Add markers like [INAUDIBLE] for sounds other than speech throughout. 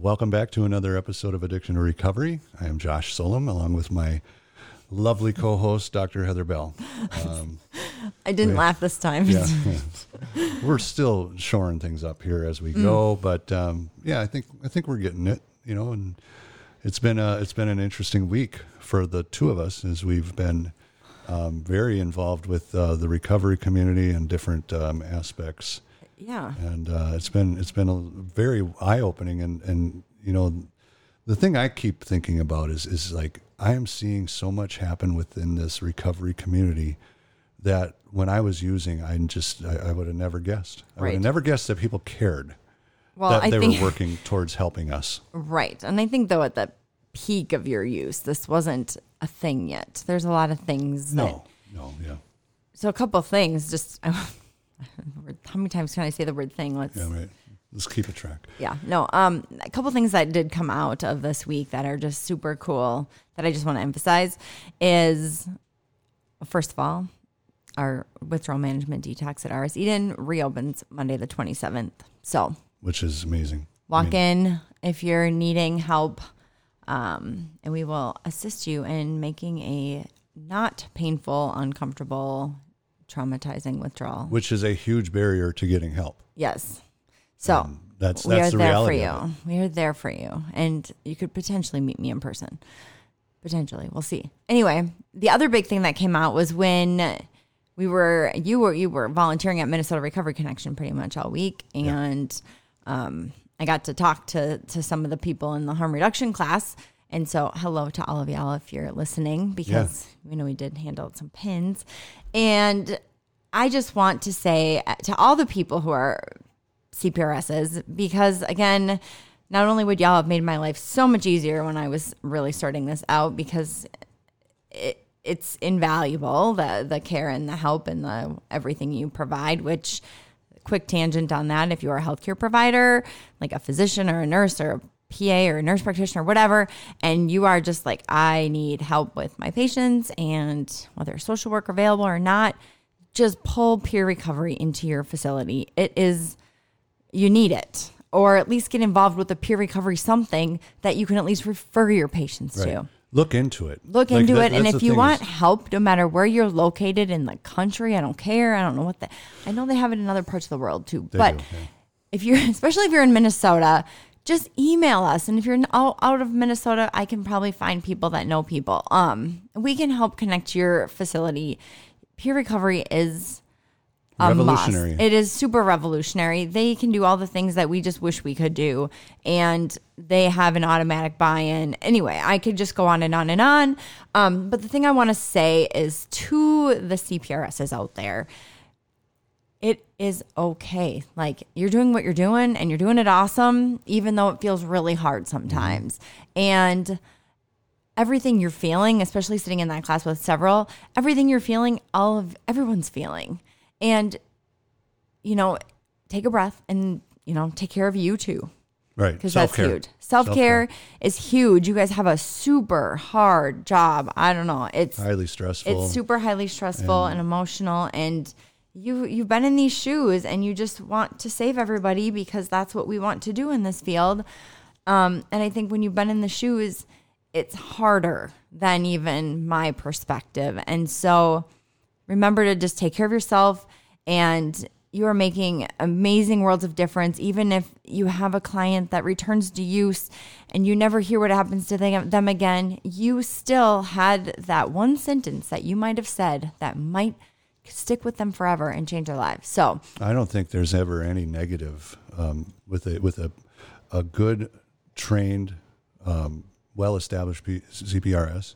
Welcome back to another episode of Addiction to Recovery. I am Josh Solom, along with my lovely co-host, Dr. Heather Bell. Um, [LAUGHS] I didn't we- laugh this time. yeah, [LAUGHS] [LAUGHS] we're still shoring things up here as we go, but um, yeah, I think I think we're getting it. You know, and it's been a, it's been an interesting week for the two of us as we've been um, very involved with uh, the recovery community and different um, aspects Yeah. and uh, it's been it's been a very eye opening and and you know the thing I keep thinking about is is like I am seeing so much happen within this recovery community that when I was using I just I, I would have never guessed I would have never guessed that people cared Well, that I they think were [LAUGHS] working towards helping us right, and I think though at the peak of your use, this wasn't a thing yet. There's a lot of things. That, no no yeah So a couple things. Just [LAUGHS] [LAUGHS] how many times can I say the word thing? Let's. yeah right let's keep a track Yeah, no. Um, a couple things that did come out of this week that are just super cool that I just want to emphasize is, first of all, our withdrawal management detox at RS Eden reopens Monday the twenty seventh. So which is amazing walk in if you're needing help, um, and we will assist you in making a not painful, uncomfortable, traumatizing withdrawal. which is a huge barrier to getting help Yes. So And that's we are the there for you. We are there for you, and you could potentially meet me in person. Potentially, we'll see. Anyway, the other big thing that came out was when we were you were you were volunteering at Minnesota Recovery Connection pretty much all week, and um, I got to talk to to some of the people in the harm reduction class. And so, hello to all of y'all if you're listening, because we know we did hand out some pins. And I just want to say uh, to all the people who are CPRSs because again, not only would y'all have made my life so much easier when I was really starting this out because it, it's invaluable the the care and the help and the everything you provide which quick tangent on that if you're a healthcare provider like a physician or a nurse or a PA or a nurse practitioner or whatever and you are just like I need help with my patients and whether social work available or not just pull peer recovery into your facility it is you need it or at least get involved with a peer recovery something that you can at least refer your patients Right. to look into it look Like, into that- it and if you want is- help no matter where you're located in the country i don't care i don't know what the i know they have it in other parts of the world too They but do, yeah. if you're [LAUGHS] especially if you're in minnesota just email us and if you're out, of minnesota i can probably find people that know people um we can help connect your facility peer recovery is a must. Revolutionary. It is super revolutionary. They can do all the things that we just wish we could do, and they have an automatic buy-in. Anyway, I could just go on and on and on. Um, but the thing I want to say is to the CPRSs out there, it is okay. Like you're doing what you're doing, and you're doing it awesome, even though it feels really hard sometimes. And everything you're feeling, especially sitting in that class with several, everything you're feeling, all of everyone's feeling. And you know, take a breath and you know, take care of you too right because that's huge. Self care is huge. You guys have a super hard job. I don't know. It's highly stressful it's super highly stressful and, emotional and you you've been in these shoes and you just want to save everybody because that's what we want to do in this field. Um, and I think when you've been in the shoes, it's harder than even my perspective. And so remember to just take care of yourself and you are making amazing worlds of difference even if you have a client that returns to use and you never hear what happens to them them again you still had that one sentence that you might have said that might stick with them forever and change their lives so I don't think there's ever any negative um, with a with a a good trained, um, well established P- CPRS.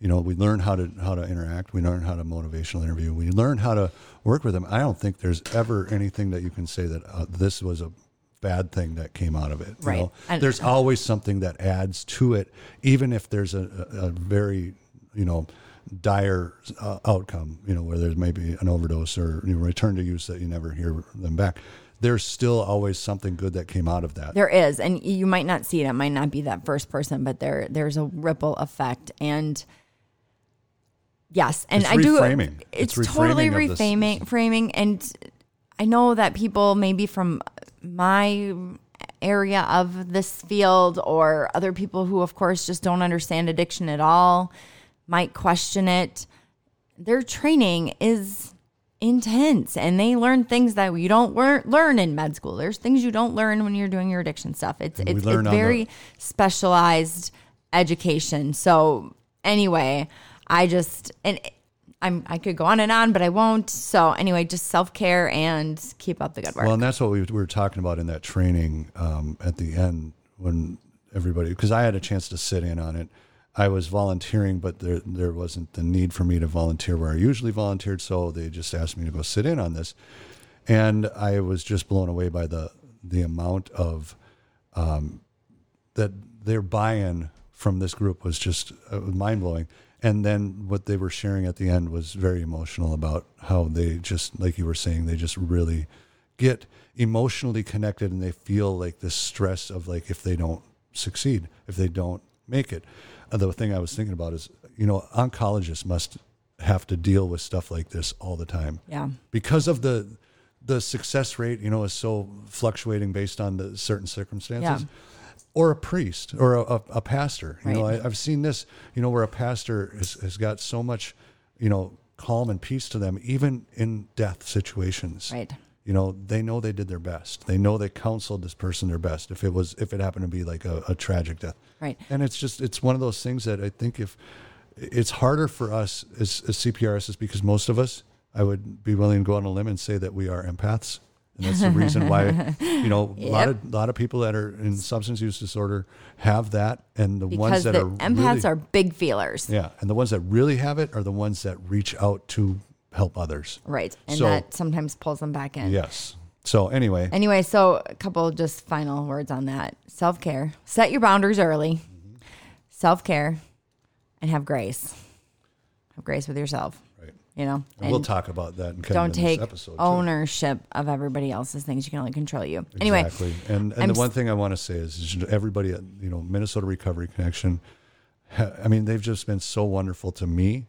You know, we learn how to how to interact. We learn how to motivational interview. We learn how to work with them. I don't think there's ever anything that you can say that uh, this was a bad thing that came out of it. you Right. know? And- there's always something that adds to it, even if there's a, a, a very you know dire uh, outcome. You know, where there's maybe an overdose or you know, return to use that you never hear them back. There's still always something good that came out of that. There is, and you might not see it. It might not be that first person, but there there's a ripple effect, and yes, and It's I do. reframing. It's, It's totally reframing of the s- reframing, framing, and I know that people maybe from my area of this field or other people who, of course, just don't understand addiction at all might question it. Their training is intense and they learn things that you don't learn, in med school. There's things you don't learn when you're doing your addiction stuff. It's, And it's, it's on the- very specialized education. So, anyway, I just, and I'm, I could go on and on, but I won't. So, anyway, just self care and keep up the good work. Well, and that's what we, we were talking about in that training um, at the end when everybody, because I had a chance to sit in on it. I was volunteering, but there there wasn't the need for me to volunteer where I usually volunteered. So they just asked me to go sit in on this, and I was just blown away by the the amount of um, that their buy-in from this group was just uh, mind blowing. And then what they were sharing at the end was very emotional about how they just, like you were saying, they just really get emotionally connected and they feel like this stress of like if they don't succeed, if they don't make it. The thing I was thinking about is, you know, oncologists must have to deal with stuff like this all the time yeah. because of the the success rate you know is so fluctuating based on the certain circumstances Yeah. or a priest or a, a, a pastor you know Right. I, i've seen this you know where a pastor has, has got so much you know calm and peace to them even in death situations Right. You know they know they did their best. They know they counseled this person their best if it was if it happened to be like a, a tragic death. Right. and it's just it's one of those things that i think if it's harder for us as, as cprs is because most of us i would be willing to go on a limb and say that we are empaths. And that's the reason why you know [LAUGHS] a lot of a lot of people that are in substance use disorder have that. And the ones that the are empaths really, are big feelers. yeah. And the ones that really have it are the ones that reach out to help others Right. And So- that sometimes pulls them back in. yes so anyway Anyway, so a couple just final words on that. Self care. Set your boundaries early. Mm-hmm. Self care and have grace. Have grace with yourself. right You know? and we'll talk about that in, kind don't take episode too. ownership of everybody else's things. You can only control you. Anyway, Exactly. And and I'm the one thing I want to say is, is everybody at you know Minnesota Recovery Connection. I mean, they've just been so wonderful to me.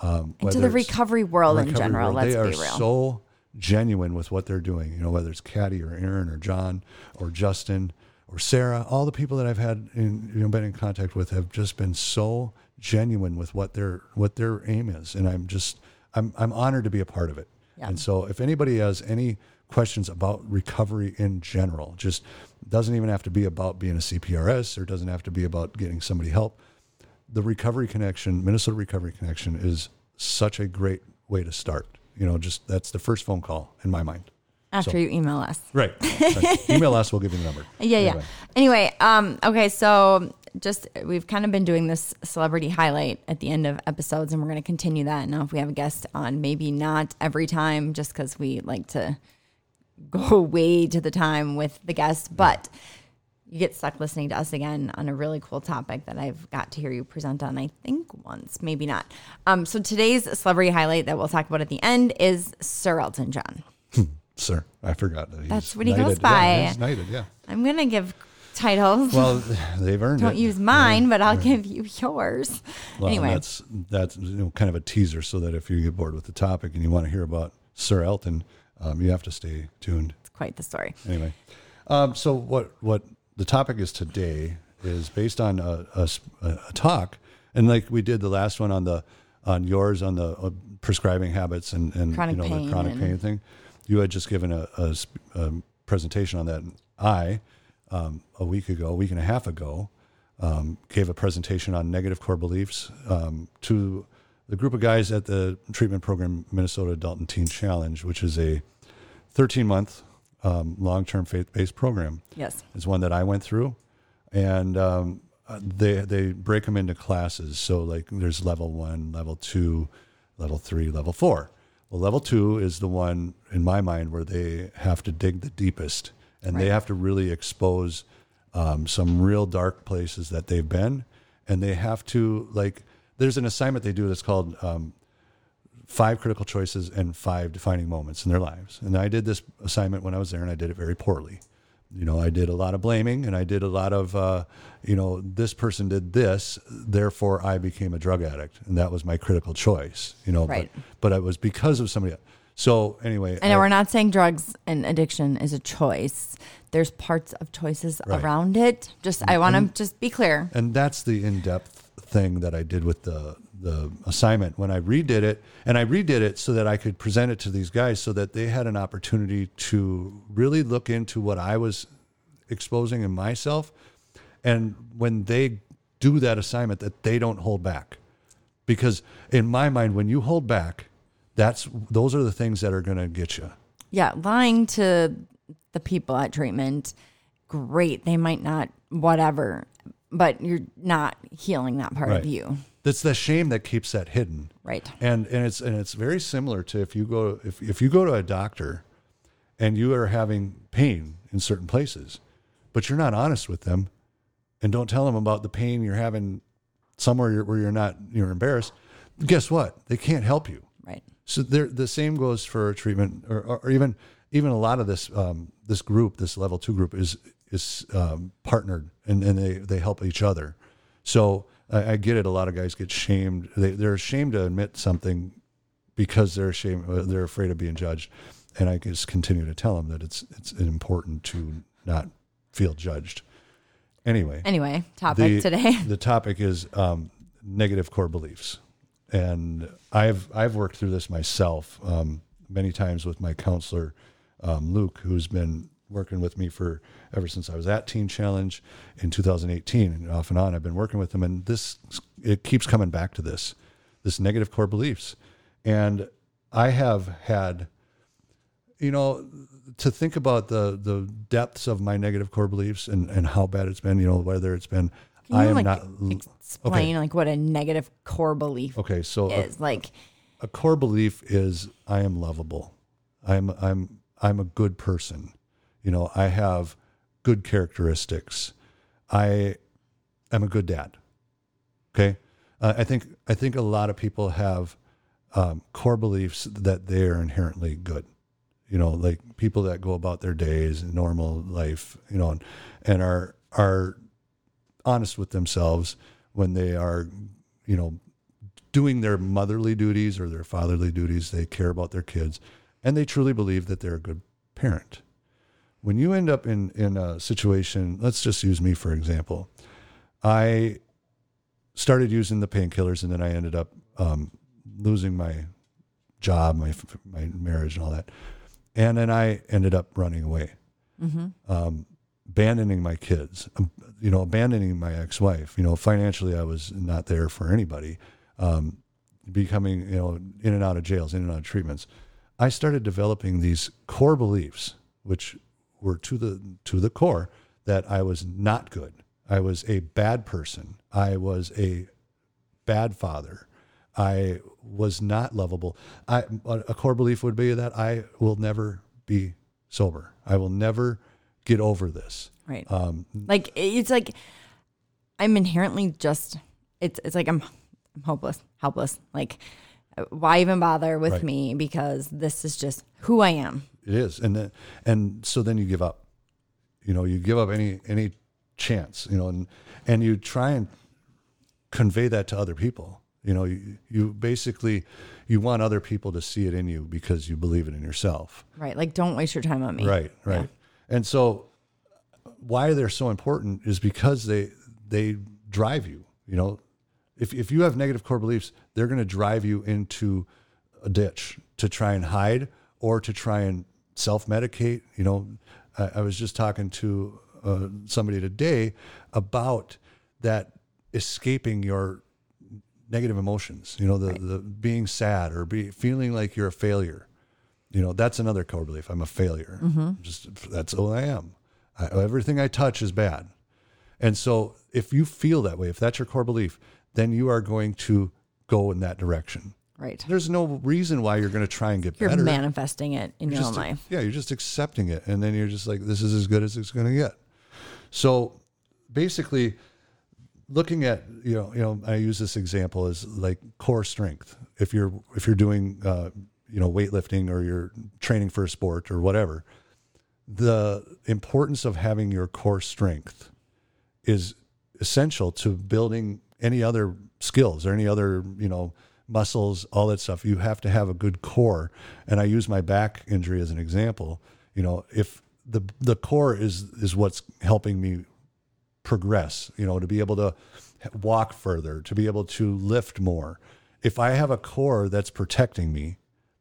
Um, into the recovery world in general, world, let's they are be real. so genuine with what they're doing. You know, whether it's Caddy or Aaron or John or Justin or Sarah, all the people that I've had in, you know been in contact with have just been so genuine with what their what their aim is, and I'm just I'm I'm honored to be a part of it. Yeah. And so, if anybody has any questions about recovery in general, just doesn't even have to be about being a CPRS or doesn't have to be about getting somebody help. The Recovery Connection, Minnesota Recovery Connection, is such a great way to start. You know, just that's the first phone call in my mind. After so- you email us. Right. [LAUGHS] Email us. We'll give you the number. Yeah, yeah. Anyway. Anyway, um, okay, so just we've kind of been doing this celebrity highlight at the end of episodes, and we're going to continue that. Now, if we have a guest on, maybe not every time, just because we like to go [LAUGHS] way to the time with the guest, but you get stuck listening to us again on a really cool topic that I've got to hear you present on, I think once, maybe not. Um, so today's celebrity highlight that we'll talk about at the end is Sir Elton John. Sir, I forgot that he's That's what he knighted. goes by. Yeah, knighted, yeah. I'm going to give titles. Well, they've earned Don't it. use mine, but I'll give you yours. Well, anyway, that's that's you know, kind of a teaser, so that if you get bored with the topic and you want to hear about Sir Elton, um, you have to stay tuned. it's quite the story. Anyway, um, so what what the topic is today is based on a talk, and like we did the last one on the on yours on the uh, prescribing habits and and Chronic you know pain the chronic pain thing. You had just given a, a um, presentation on that. I um, a week ago, a week and a half ago, um, gave a presentation on negative core beliefs um, to the group of guys at the treatment program Minnesota Adult and Teen Challenge, which is a 13 month um, long term faith based program. Yes. It's one that I went through, and um, uh, they they break them into classes. So like there's level one, level two, level three, level four. Well, level two is the one in my mind where they have to dig the deepest, and they have to really expose um, some real dark places that they've been, and they have to like. There's an assignment they do that's called um, five critical choices and five defining moments in their lives. And I did this assignment when I was there, and I did it very poorly. You know, I did a lot of blaming, and I did a lot of, uh, you know, this person did this, therefore I became a drug addict, and that was my critical choice. You know, Right. but but it was because of somebody. Else. So anyway, I know we're not saying drugs and addiction is a choice. there's parts of choices Right. around it. Just I want to just be clear. and that's the in-depth thing that I did with the the assignment when I redid it, and I redid it so that I could present it to these guys, so that they had an opportunity to really look into what I was exposing in myself, and when they do that assignment, that they don't hold back, because in my mind, when you hold back, that's those are the things that are going to get you. Yeah, lying to the people at treatment, great. They might not, whatever, but you're not healing that part Right. of you. That's the shame that keeps that hidden. Right. and and it's and it's very similar to if you go if if you go to a doctor and you are having pain in certain places but you're not honest with them and don't tell them about the pain you're having somewhere you're, where you're not you're embarrassed guess what they can't help you Right. so the same goes for treatment or, or, even even a lot of this um, this group this level two group is is um, partnered and, and they they help each other so I, I get it. A lot of guys get shamed. They, they're ashamed to admit something because they're ashamed uh, they're afraid of being judged. And I just continue to tell them that it's it's important to not feel judged. Anyway. Anyway, topic today. [LAUGHS] the topic is um, negative core beliefs, and I've I've worked through this myself um, many times with my counselor um, Luke, who's been working with me for ever since I was at Teen Challenge in 2018, and off and on I've been working with them, and this it keeps coming back to this this negative core beliefs, and I have had you know to think about the the depths of my negative core beliefs and and how bad it's been you know whether it's been Can i am like, not Explain like what a negative core belief okay so a, is. Like, a core belief is i am lovable. I'm i'm i'm a good person. You know i have good characteristics. I am a good dad okay? Uh, i think i think a lot of people have um, core beliefs that they are inherently good. You know like people that go about their days normal life you know and, and are are honest with themselves when they are you know doing their motherly duties or their fatherly duties. They care about their kids and they truly believe that they're a good parent when you end up in in a situation let's just use me for example. I started using the painkillers and then i ended up um, losing my job my my marriage and all that. And then i ended up running away. Um, abandoning my kids um, you know abandoning my ex-wife you know financially i was not there for anybody um, becoming you know in and out of jails in and out of treatments. I started developing these core beliefs which were to the to the core that i was not good i was a bad person i was a bad father i was not lovable i a core belief would be that i will never be sober i will never get over this right. um, like it's like I'm inherently just it's it's like I'm I'm hopeless, helpless. Like why even bother with Right. me because this is just who I am. It is, and then and so then you give up. You know, you give up any any chance. You know, and and you try and convey that to other people. You know, you, you basically you want other people to see it in you because you believe it in yourself. Right. Like don't waste your time on me. Right, right. And so why they're so important is because they they drive you, you know. If if you have negative core beliefs, they're going to drive you into a ditch to try and hide or to try and self-medicate, you know. I, I was just talking to uh, somebody today about that escaping your negative emotions, you know, the, the being sad or be feeling like you're a failure. You know that's another core belief i'm a failure. Just that's who i am. I, everything i touch is bad. And so if you feel that way if that's your core belief then you are going to go in that direction Right. there's no reason why you're going to try and get better. You're manifesting it in your own life. yeah you're just accepting it and then you're just like this is as good as it's going to get so basically looking at you know you know i use this example as like core strength if you're if you're doing uh, you know weightlifting or you're training for a sport or whatever the importance of having your core strength is essential to building any other skills or any other you know muscles all that stuff you have to have a good core and i use my back injury as an example you know if the the core is is what's helping me progress. You know, to be able to walk further, to be able to lift more. If I have a core that's protecting me,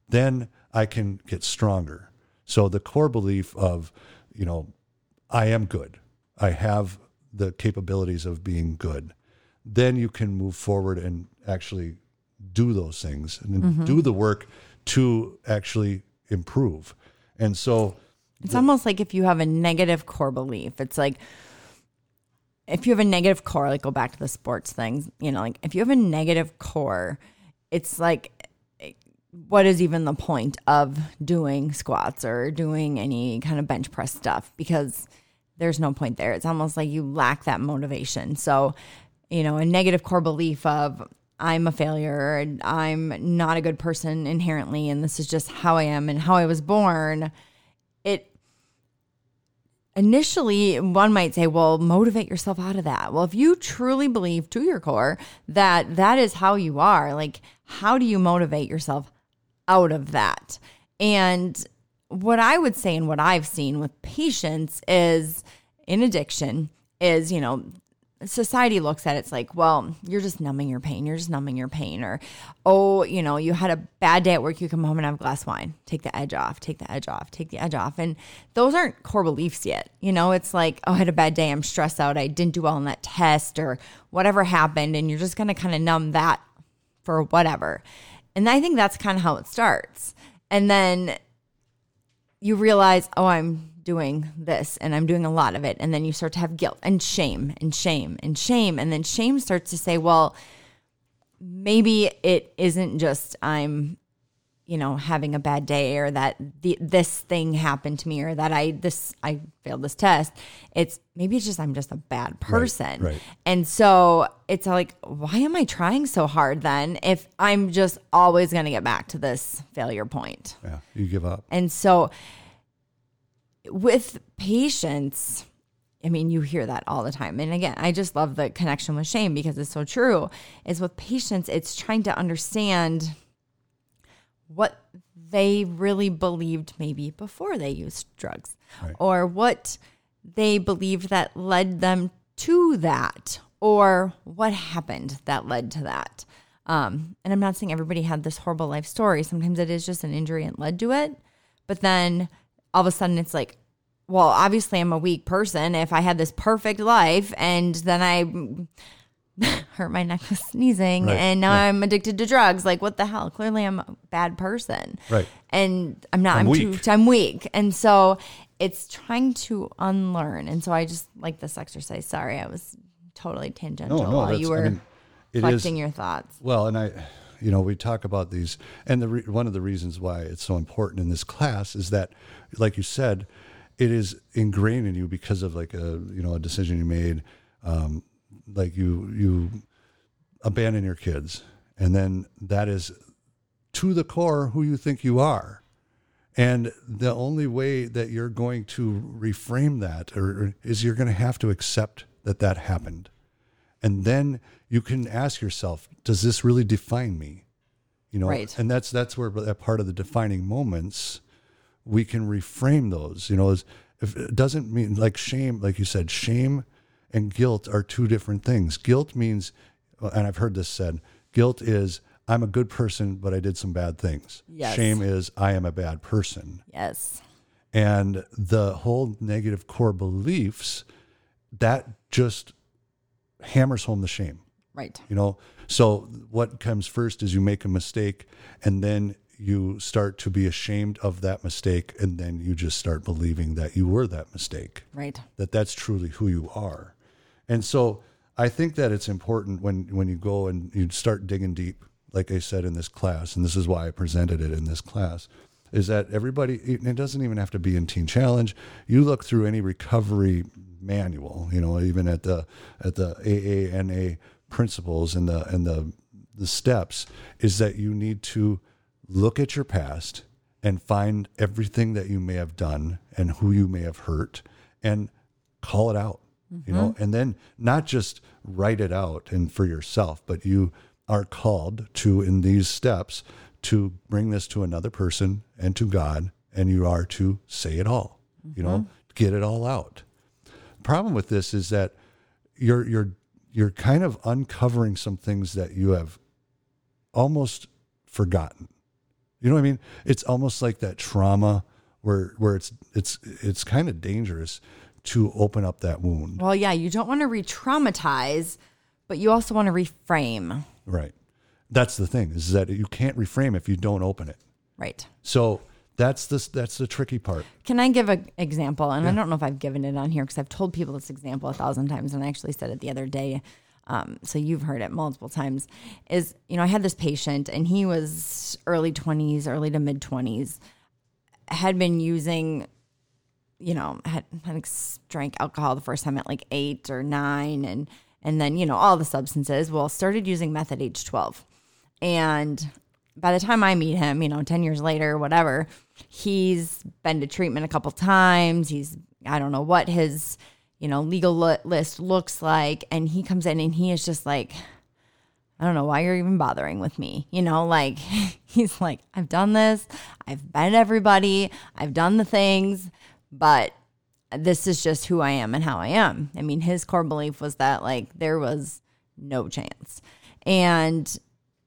then I can get stronger. So the core belief of, you know, I am good. I have the capabilities of being good. Then you can move forward and actually do those things and mm-hmm. do the work to actually improve. And so It's almost like if you have a negative core belief, it's like if you have a negative core, like go back to the sports things, you know, like if you have a negative core, it's like what is even the point of doing squats or doing any kind of bench press stuff because there's no point there. It's almost like you lack that motivation. So, you know, a negative core belief of I'm a failure and I'm not a good person inherently and this is just how I am and how I was born. It initially one might say well motivate yourself out of that well if you truly believe to your core that that is how you are like how do you motivate yourself out of that and what i would say and what i've seen with patients is in addiction is you know society looks at it, it's like, well, you're just numbing your pain. You're just numbing your pain. Or, oh, you know, you had a bad day at work. You come home and have a glass of wine. Take the edge off. Take the edge off. Take the edge off. And those aren't core beliefs yet. You know, it's like, oh, I had a bad day. I'm stressed out. I didn't do well in that test or whatever happened. And you're just going to kind of numb that for whatever. And I think that's kind of how it starts. And then you realize, oh, I'm doing this and I'm doing a lot of it. And then you start to have guilt and shame and shame and shame. And then shame starts to say, well, maybe it isn't just I'm, you know, having a bad day or that the, this thing happened to me or that I, this, I failed this test. It's maybe it's just I'm just a bad person. right. And so it's like, why am I trying so hard then if I'm just always going to get back to this failure point? yeah, you give up. And so with patients, I mean, you hear that all the time. And again, I just love the connection with shame because it's so true. Is with patients, it's trying to understand what they really believed maybe before they used drugs Right. or what they believed that led them to that or what happened that led to that. Um, and I'm not saying everybody had this horrible life story. Sometimes it is just an injury and led to it. But then all of a sudden it's like, well, obviously I'm a weak person if I had this perfect life and then I [LAUGHS] hurt my neck with sneezing Right. and now I'm addicted to drugs. Like what the hell? Clearly I'm a bad person. Right. And I'm not I'm I'm, weak. too I'm weak. And so it's trying to unlearn. And so I just like this exercise. Sorry, I was totally tangential No, no, while you were I mean, it is collecting your thoughts. Well, and I, you know, we talk about these, and the re- one of the reasons why it's so important in this class is that, like you said, it is ingrained in you because of like a you know a decision you made, um, like you you abandon your kids, and then that is to the core who you think you are. And the only way that you're going to reframe that or, is you're going to have to accept that that happened. And then you can ask yourself, does this really define me? You know, Right. and that's that's where that part of the defining moments we can reframe those. You know, is if it doesn't mean like shame, like you said, shame and guilt are two different things. Guilt means, and I've heard this said, guilt is I'm a good person, but I did some bad things. Yes. Shame is I am a bad person. Yes. And the whole negative core beliefs that just hammers home the shame. Right. you know? So what comes first is you make a mistake and then you start to be ashamed of that mistake and then you just start believing that you were that mistake. Right. that that's truly who you are. And so i think that it's important when when you go and you start digging deep like i said in this class and this is why i presented it in this class is that everybody it doesn't even have to be in teen challenge. You look through any recovery manual you know even at the at the aana principles and the and the the steps is that you need to look at your past and find everything that you may have done and who you may have hurt and call it out you know? Mm-hmm. And then not just write it out and for yourself but you are called to in these steps to bring this to another person and to god and you are to say it all you know? Mm-hmm. Get it all out. Problem with this is that you're you're you're kind of uncovering some things that you have almost forgotten. You know what I mean? It's almost like that trauma where where it's it's it's kind of dangerous to open up that wound. Well, yeah, you don't want to re-traumatize, but you also want to reframe. Right. That's the thing is that you can't reframe if you don't open it. Right. So that's the that's the tricky part. Can I give an example? And I don't know if I've given it on here because I've told people this example a thousand times, and I actually said it the other day. Um, so you've heard it multiple times. Is you know I had this patient, and he was early twenties, early to mid twenties, had been using, you know, had, had drank alcohol the first time at like eight or nine, and and then you know all the substances. Well, started using meth at age twelve, and by the time I meet him, you know, 10 years later, whatever, he's been to treatment a couple times. He's, I don't know what his, you know, legal li- list looks like. And he comes in and he is just like, I don't know why you're even bothering with me. You know, like [LAUGHS] he's like, I've done this, I've been everybody, I've done the things, but this is just who I am and how I am. I mean, his core belief was that like there was no chance. And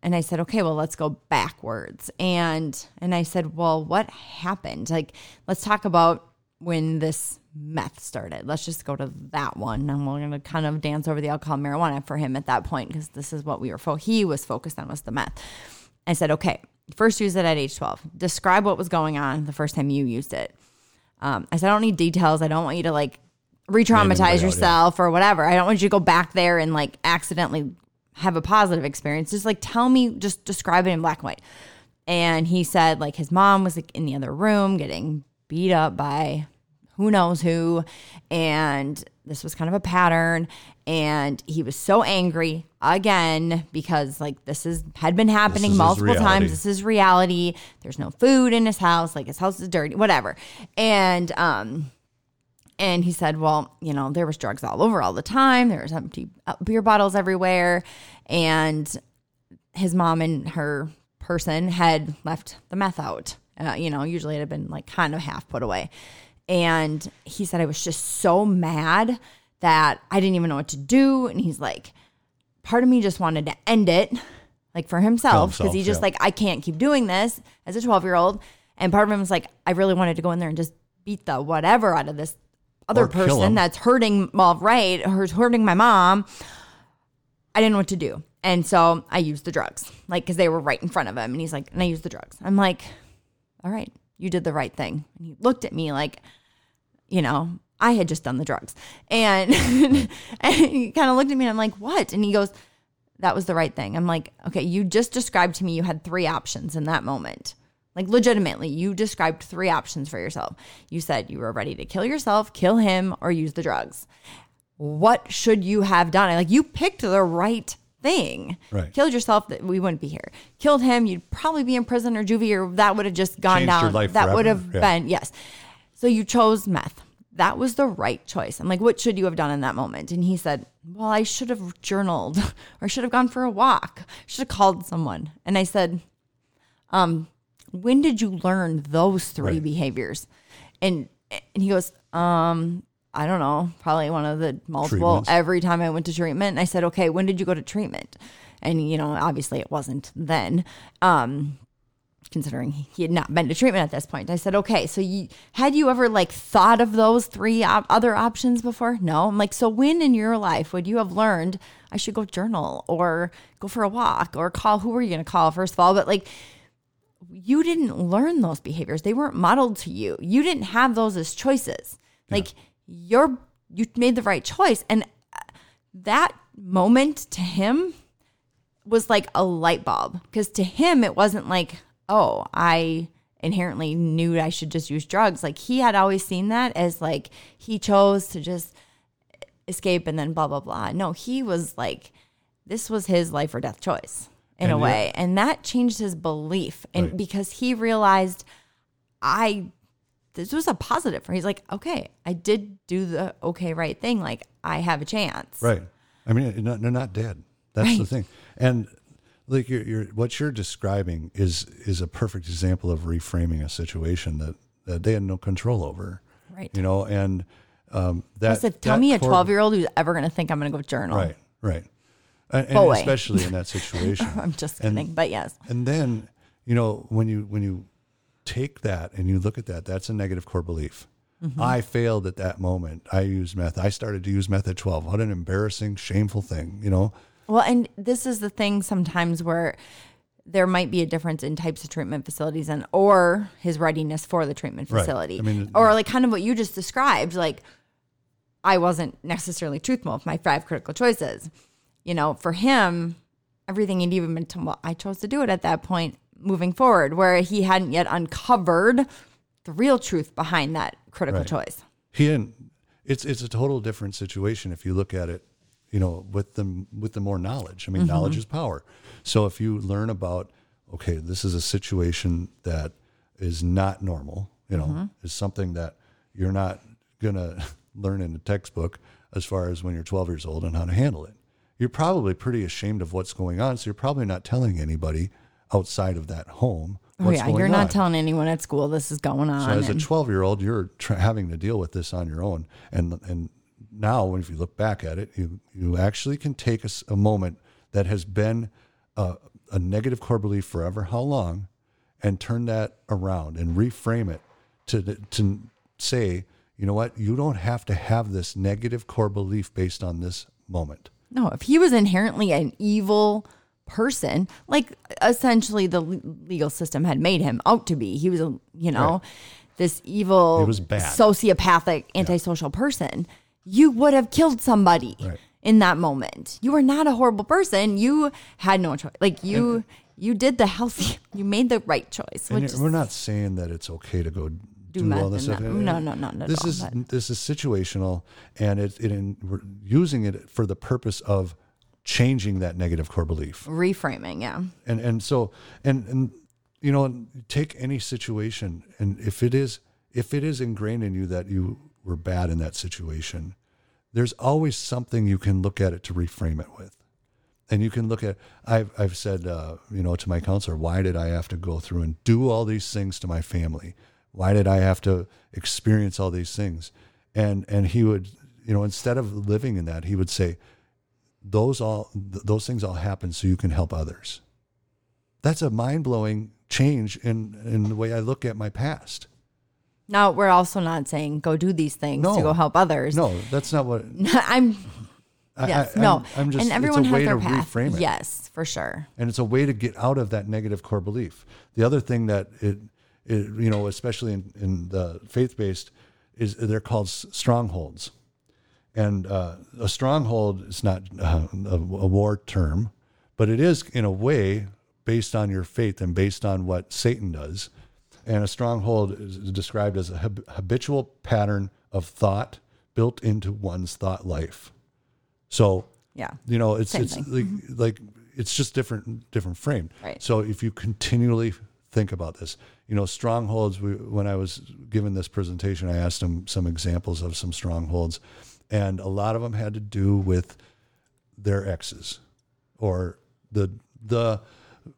and I said, "Okay, well, let's go backwards." And and I said, "Well, what happened? Like, let's talk about when this meth started. Let's just go to that one, and we're going to kind of dance over the alcohol and marijuana for him at that point because this is what we were fo- he was focused on was the meth." I said, "Okay, first use it at age twelve. Describe what was going on the first time you used it." Um, I said, "I don't need details. I don't want you to like." re-traumatize out, yeah. yourself or whatever. I don't want you to go back there and like accidentally have a positive experience. Just like tell me, just describe it in black and white. And he said like his mom was like in the other room getting beat up by who knows who, and this was kind of a pattern. And he was so angry again because like this is had been happening multiple times. This is reality. There's no food in his house. Like his house is dirty, whatever. And um and he said, well, you know, there was drugs all over all the time. There was empty uh, beer bottles everywhere. And his mom and her person had left the meth out. Uh, you know, usually it had been like kind of half put away. And he said, I was just so mad that I didn't even know what to do. And he's like, part of me just wanted to end it, like for himself, because himself, he just yeah. like, I can't keep doing this as a 12 year old. And part of him was like, I really wanted to go in there and just beat the whatever out of this other person that's hurting, well, right, who's hurting my mom. I didn't know what to do. And so I used the drugs, like, because they were right in front of him. And he's like, and I used the drugs. I'm like, all right, you did the right thing. And he looked at me like, you know, I had just done the drugs. And, [LAUGHS] and he kind of looked at me and I'm like, what? And he goes, that was the right thing. I'm like, okay, you just described to me you had three options in that moment. Like, legitimately, you described three options for yourself. You said you were ready to kill yourself, kill him, or use the drugs. What should you have done? Like, you picked the right thing. Right. Killed yourself, that we wouldn't be here. Killed him, you'd probably be in prison or juvie, or that would have just gone Changed down. that would have Yeah. been, yes. So you chose meth. That was the right choice. I'm like, what should you have done in that moment? And he said, well, I should have journaled [LAUGHS] or should have gone for a walk. Should have called someone. And I said, um, when did you learn those three Right. behaviors? And and he goes, um, I don't know, probably one of the multiple Treatments. every time I went to treatment. And I said, okay, when did you go to treatment? And you know, obviously it wasn't then. Um, considering he had not been to treatment at this point. I said, okay, so you had you ever like thought of those three op- other options before? No. I'm like, so when in your life would you have learned I should go journal or go for a walk or call? Who are you going to call first of all? But like, you didn't learn those behaviors. They weren't modeled to you. You didn't have those as choices. Like you're you made the right choice, and uh, that moment to him was like a light bulb because to him it wasn't like oh i inherently knew i should just use drugs like he had always seen that as like he chose to just escape and then blah blah blah no he was like this was his life or death choice in And a way and that changed his belief and Right. because he realized i this was a positive for he's like okay i did do the okay right thing like i have a chance Right. I mean, they're not, dead. That's the thing. And like you're, you're, what you're describing is is a perfect example of reframing a situation that, that they had no control over. Right. You know, and um, that. If tell that me a 12 year old who's ever going to think I'm going to go journal. Right, right. And, and Boy. especially in that [LAUGHS] situation. I'm just And- kidding. but yes. And then, you know, when you when you take that and you look at that, that's a negative core belief. Mm-hmm. I failed at that moment. I used meth. I started to use meth at 12. What an embarrassing, shameful thing, you know? Well, and this is the thing sometimes where there might be a difference in types of treatment facilities and or his readiness for the treatment Right. facility. I mean, or like kind of what you just described, like I wasn't necessarily truthful with my five critical choices. You know, for him, everything he'd even been told, well, I chose to do it at that point moving forward, where he hadn't yet uncovered the real truth behind that critical Right. choice. He didn't. It's it's a total different situation if you look at it, you know, with the with the more knowledge. I mean, Mm-hmm. knowledge is power. So if you learn about, okay, this is a situation that is not normal, you know, Mm-hmm. is something that you're not gonna [LAUGHS] learn in a textbook as far as when you're 12 years old and how to handle it. You're probably pretty ashamed of what's going on, so you're probably not telling anybody outside of that home. Oh yeah, you're not on. telling anyone at school this is going on. So as a 12 year old, you're tr- having to deal with this on your own. And and now, if you look back at it, you you actually can take a moment that has been a, a negative core belief forever, how long, and turn that around and reframe it to to say, you know what, you don't have to have this negative core belief based on this moment. No, if he was inherently an evil person, like essentially the legal system had made him out to be, he was a you know this evil, He was bad. sociopathic, antisocial person. You would have killed somebody Right. in that moment. You were not a horrible person. You had no choice. Like you, you did the healthy. [LAUGHS] You made the right choice. And Which you're- is, we're not saying that it's okay to go do, meth all this stuff. that- no, no, not at This is but- this is situational, and it, it in, we're using it for the purpose of changing that negative core belief. reframing. Yeah. And and so and and you know, take any situation, and if it is if it is ingrained in you that you were bad in that situation, there's always something you can look at it to reframe it with and you can look at i've, I've said uh, you know to my counselor why did i have to go through and do all these things to my family why did i have to experience all these things and and he would you know instead of living in that he would say those all th- those things all happen so you can help others that's a mind-blowing change in in the way i look at my past Now we're also not saying go do these things to go help others. no that's not what [LAUGHS] I'm I- yes, I, no. I'm, I'm just and everyone it's a has way their to path. reframe it Yes, for sure. and it's a way to get out of that negative core belief. The other thing that it, it you know, especially in, in the faith based, is they're called strongholds, and uh, a stronghold is not uh, a, a war term, but it is in a way based on your faith and based on what Satan does. And a stronghold is described as a hab- habitual pattern of thought built into one's thought life. So Yeah. you know it's Same it's like, like it's just different different frame Right. so if you continually think about this. You know strongholds we, when i was given this presentation i asked them some examples of some strongholds and a lot of them had to do with their exes or the the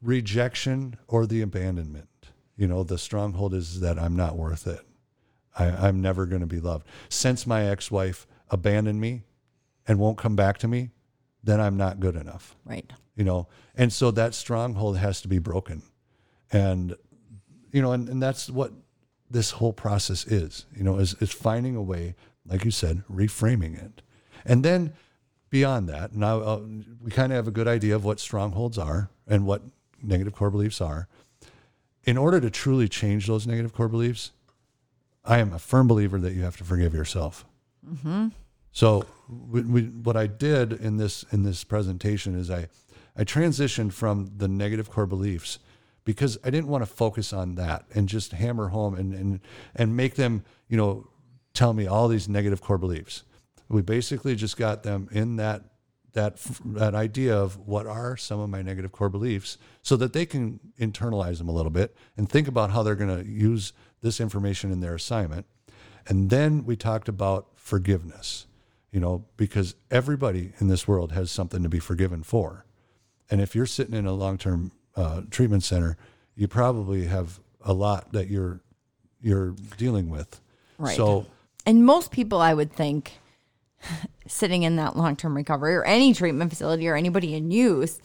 rejection or the abandonment. You know the stronghold is that i'm not worth it. I, i'm never going to be loved. Since my ex-wife abandoned me and won't come back to me then i'm not good enough. Right. you know and so that stronghold has to be broken and you know and, and that's what this whole process is you know is, is finding a way like you said reframing it. And then beyond that now uh, we kind of have a good idea of what strongholds are and what negative core beliefs are. In order to truly change those negative core beliefs i am a firm believer that you have to forgive yourself. So we, we, what I did in this in this presentation is I I transitioned from the negative core beliefs because I didn't want to focus on that and just hammer home and and and make them you know tell me all these negative core beliefs. We basically just got them in that that that idea of what are some of my negative core beliefs so that they can internalize them a little bit and think about how they're going to use this information in their assignment. And then we talked about forgiveness, you know, because everybody in this world has something to be forgiven for. And if you're sitting in a long term uh, treatment center, you probably have a lot that you're you're dealing with. Right. So and most people, I would think, [SIGHS] sitting in that long term recovery or any treatment facility or anybody in use,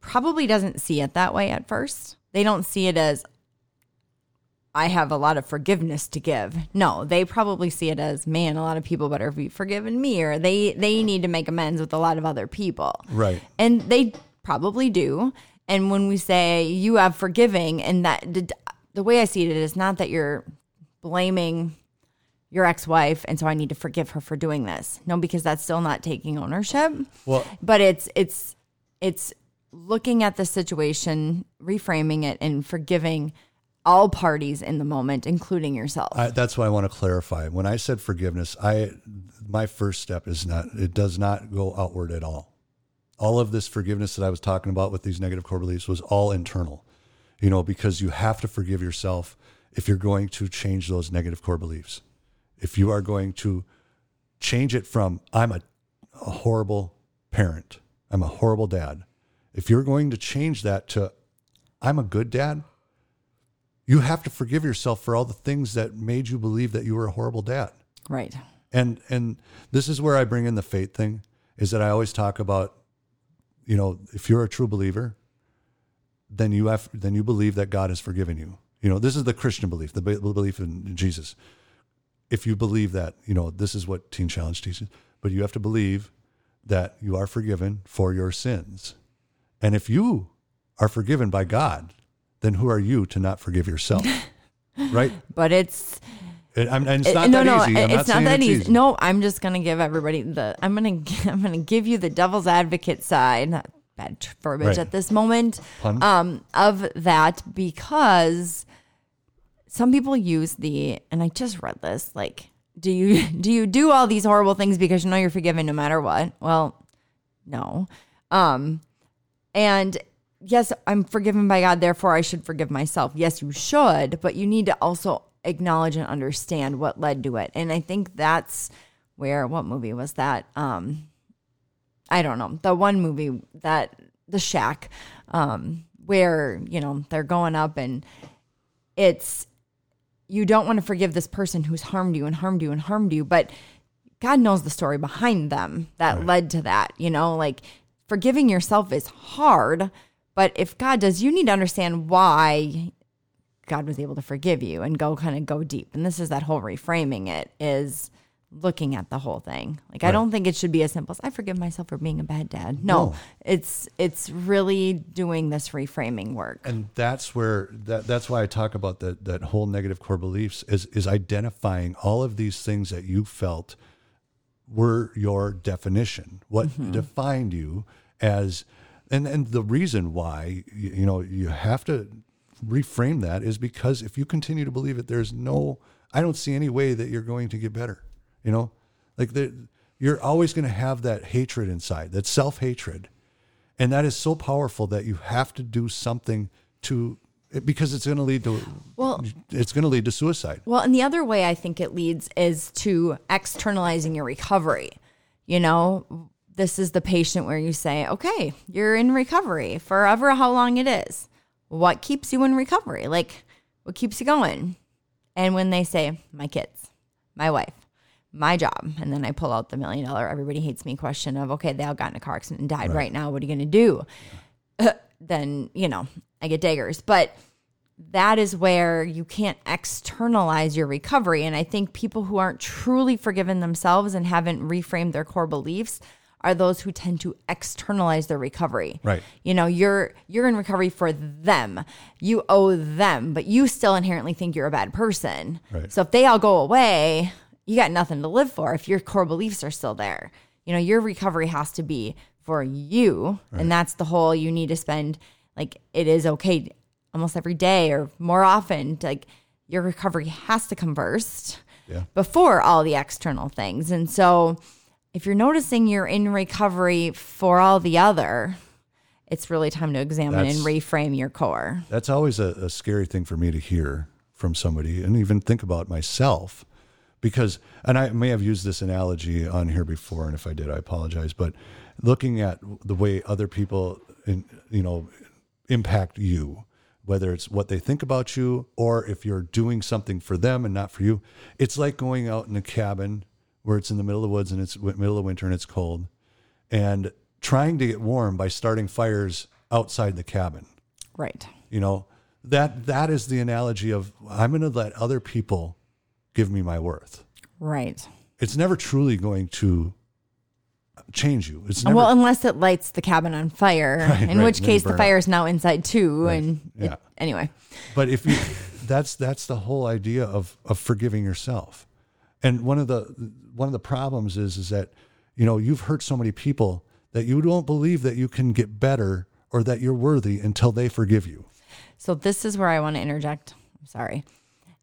probably doesn't see it that way at first. They don't see it as, I have a lot of forgiveness to give. No, they probably see it as, man, a lot of people better be forgiven me, or they they need to make amends with a lot of other people. Right. And they probably do. And when we say you have forgiving, and that the, the way I see it is not that you're blaming your ex-wife and so I need to forgive her for doing this. No, because that's still not taking ownership. Well, But it's it's it's looking at the situation, reframing it and forgiving all parties in the moment, including yourself. I, that's why I want to clarify. When I said forgiveness, I my first step is not. It does not go outward at all. All of this forgiveness that I was talking about with these negative core beliefs was all internal. You know, because you have to forgive yourself if you're going to change those negative core beliefs. If you are going to change it from I'm a, a horrible parent, I'm a horrible dad. If you're going to change that to I'm a good dad, you have to forgive yourself for all the things that made you believe that you were a horrible dad. right. And and this is where I bring in the fate thing is that I always talk about you know, if you're a true believer, then you have then you believe that God has forgiven you. You know, this is the Christian belief, the belief in Jesus. If you believe that, you know, this is what Teen Challenge teaches, but you have to believe that you are forgiven for your sins. And if you are forgiven by God, then who are you to not forgive yourself? [LAUGHS] right? But it's And, I'm- and it's It- not no, that no, easy. I'm it's not, not, that it's easy. easy. No, I'm just gonna give everybody the. I'm gonna. [LAUGHS] I'm gonna give you the devil's advocate side. Not bad verbiage Right. at this moment. Pun? Um, of that because some people use the, and I just read this. Like, do you [LAUGHS] do you do all these horrible things because you know you're forgiven no matter what? Well, no. Um, and yes, I'm forgiven by God, therefore I should forgive myself. Yes, you should, but you need to also acknowledge and understand what led to it. And I think that's where what movie was that? Um I don't know. The one movie that The Shack um where, you know, they're going up and it's you don't want to forgive this person who's harmed you and harmed you and harmed you, but God knows the story behind them that led to that. You know, like forgiving yourself is hard, but if God does, you need to understand why God was able to forgive you and go kind of go deep. And this is that whole reframing it is looking at the whole thing. Like I don't think it should be as simple as I forgive myself for being a bad dad. No, No. it's it's really doing this reframing work. and that's where that that's why I talk about that that whole negative core beliefs is is identifying all of these things that you felt were your definition, what Mm-hmm. defined you as, and and the reason why you, you know you have to reframe that is because if you continue to believe it, there's no, I don't see any way that you're going to get better. You know, like the, you're always going to have that hatred inside, that self hatred, and that is so powerful that you have to do something to because it's going to lead to Well- it's going to lead to suicide. Well, and the other way I think it leads is to externalizing your recovery. You know, this is the patient where you say, okay, you're in recovery forever, how long it is. What keeps you in recovery? Like, what keeps you going? And when they say, my kids, my wife, my job, and then I pull out the million dollar everybody hates me question of, okay, they all got in a car accident and died right, now. What are you going to do? [LAUGHS] then, you know, I get daggers. But that is where you can't externalize your recovery. And I think people who aren't truly forgiven themselves and haven't reframed their core beliefs are those who tend to externalize their recovery. Right. You know, you're you're in recovery for them. You owe them, but you still inherently think you're a bad person. Right. So if they all go away, you got nothing to live for if your core beliefs are still there. You know, your recovery has to be for you. And that's the whole you need to spend like it is okay almost every day or more often to, like your recovery has to come first Yeah. before all the external things. And so if you're noticing you're in recovery for all the other, it's really time to examine and reframe your core. That's always a, a scary thing for me to hear from somebody and even think about myself because, and I may have used this analogy on here before, and if I did, I apologize, but looking at the way other people, in, you know, impact you, whether it's what they think about you or if you're doing something for them and not for you. It's like going out in a cabin where it's in the middle of the woods and it's middle of winter and it's cold and trying to get warm by starting fires outside the cabin. Right. You know, that that is the analogy of I'm going to let other people give me my worth. Right. It's never truly going to change you. It's never well, unless it lights the cabin on fire, [LAUGHS] Right, in right, which case the fire is now inside too. And it- Yeah. anyway, but if you that's that's the whole idea of of forgiving yourself and one of the one of the problems is is that you know you've hurt so many people that you don't believe that you can get better or that you're worthy until they forgive you so this is where I want to interject. I'm sorry.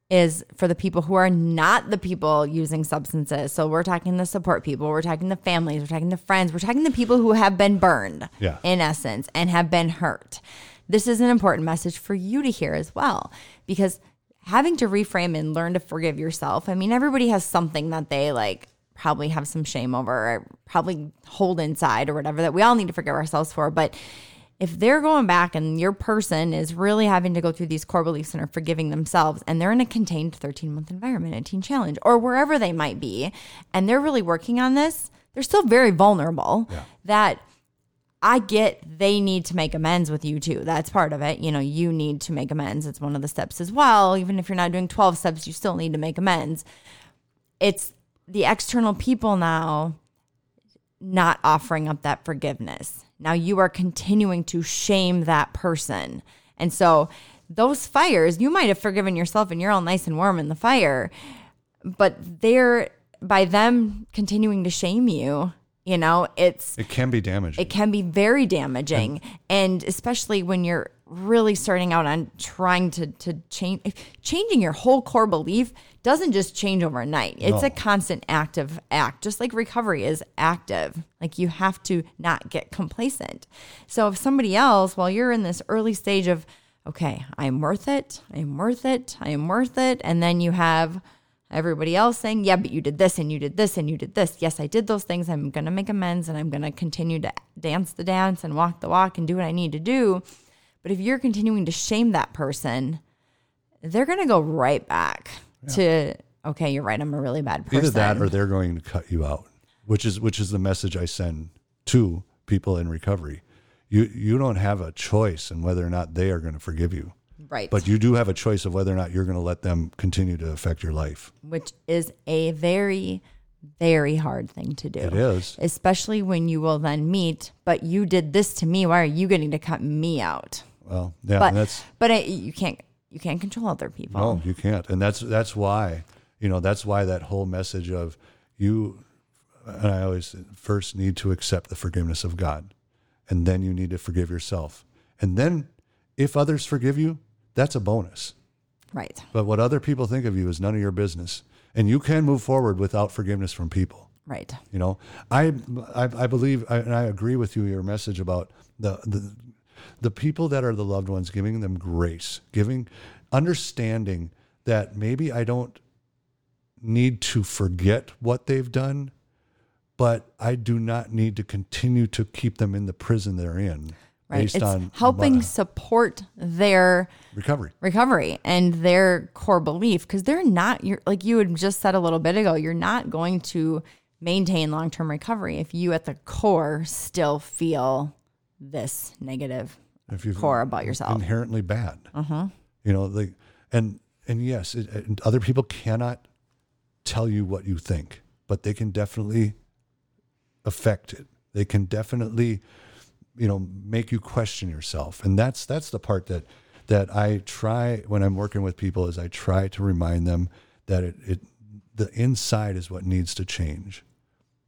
Is for the people who are not the people using substances. So we're talking the support people, we're talking the families, we're talking the friends, we're talking the people who have been burned, Yeah. in essence, and have been hurt. This is an important message for you to hear as well, because having to reframe and learn to forgive yourself. I mean, everybody has something that they like probably have some shame over, or probably hold inside, or whatever that we all need to forgive ourselves for. But if they're going back and your person is really having to go through these core beliefs and are forgiving themselves and they're in a contained 13 month environment, a teen challenge, or wherever they might be, and they're really working on this, they're still very vulnerable. That I get they need to make amends with you too. That's part of it. You know, you need to make amends. It's one of the steps as well. Even if you're not doing 12 steps, you still need to make amends. It's the external people now not offering up that forgiveness. Now you are continuing to shame that person. And so those fires, you might have forgiven yourself and you're all nice and warm in the fire, but they're by them continuing to shame you, you know, it's it can be damaging. It can be very damaging. And especially when you're really starting out on trying to to change changing your whole core belief doesn't just change overnight. It's a constant active act just like recovery is active. Like you have to not get complacent. So if somebody else while you're in this early stage of okay i'm worth it i'm worth it i'm worth it and then you have everybody else saying, yeah, but you did this and you did this and you did this. Yes, I did those things. I'm going to make amends and I'm going to continue to dance the dance and walk the walk and do what I need to do. But if you're continuing to shame that person, they're going to go right back to, okay, you're right. I'm a really bad person. either that or they're going to cut you out which is which is the message i send to people in recovery you you don't have a choice in whether or not they are going to forgive you right. but you do have a choice of whether or not you're going to let them continue to affect your life which is a very, very hard thing to do. it is Especially when you will then meet, but you did this to me. Why are you getting to cut me out? well yeah But that's but it, you can't you can't control other people. No, you can't, and that's that's why you know that's why that whole message of you and I always first need to accept the forgiveness of God, and then you need to forgive yourself, and then if others forgive you, that's a bonus. Right. But what other people think of you is none of your business, and you can move forward without forgiveness from people. Right. You know, I I, I believe I, and I agree with you. Your message about the the the people that are the loved ones, giving them grace, giving understanding that maybe I don't need to forget what they've done, but I do not need to continue to keep them in the prison they're in Right. based it's on helping support their recovery. recovery and their core belief because they're not you're like you had just said a little bit ago you're not going to maintain long-term recovery if you at the core still feel this negative If you core about yourself inherently bad. uh-huh you know like and and yes it, and other people cannot tell you what you think but they can definitely affect it they can definitely you know make you question yourself. And that's that's the part that that i try when i'm working with people is i try to remind them that it, it the inside is what needs to change.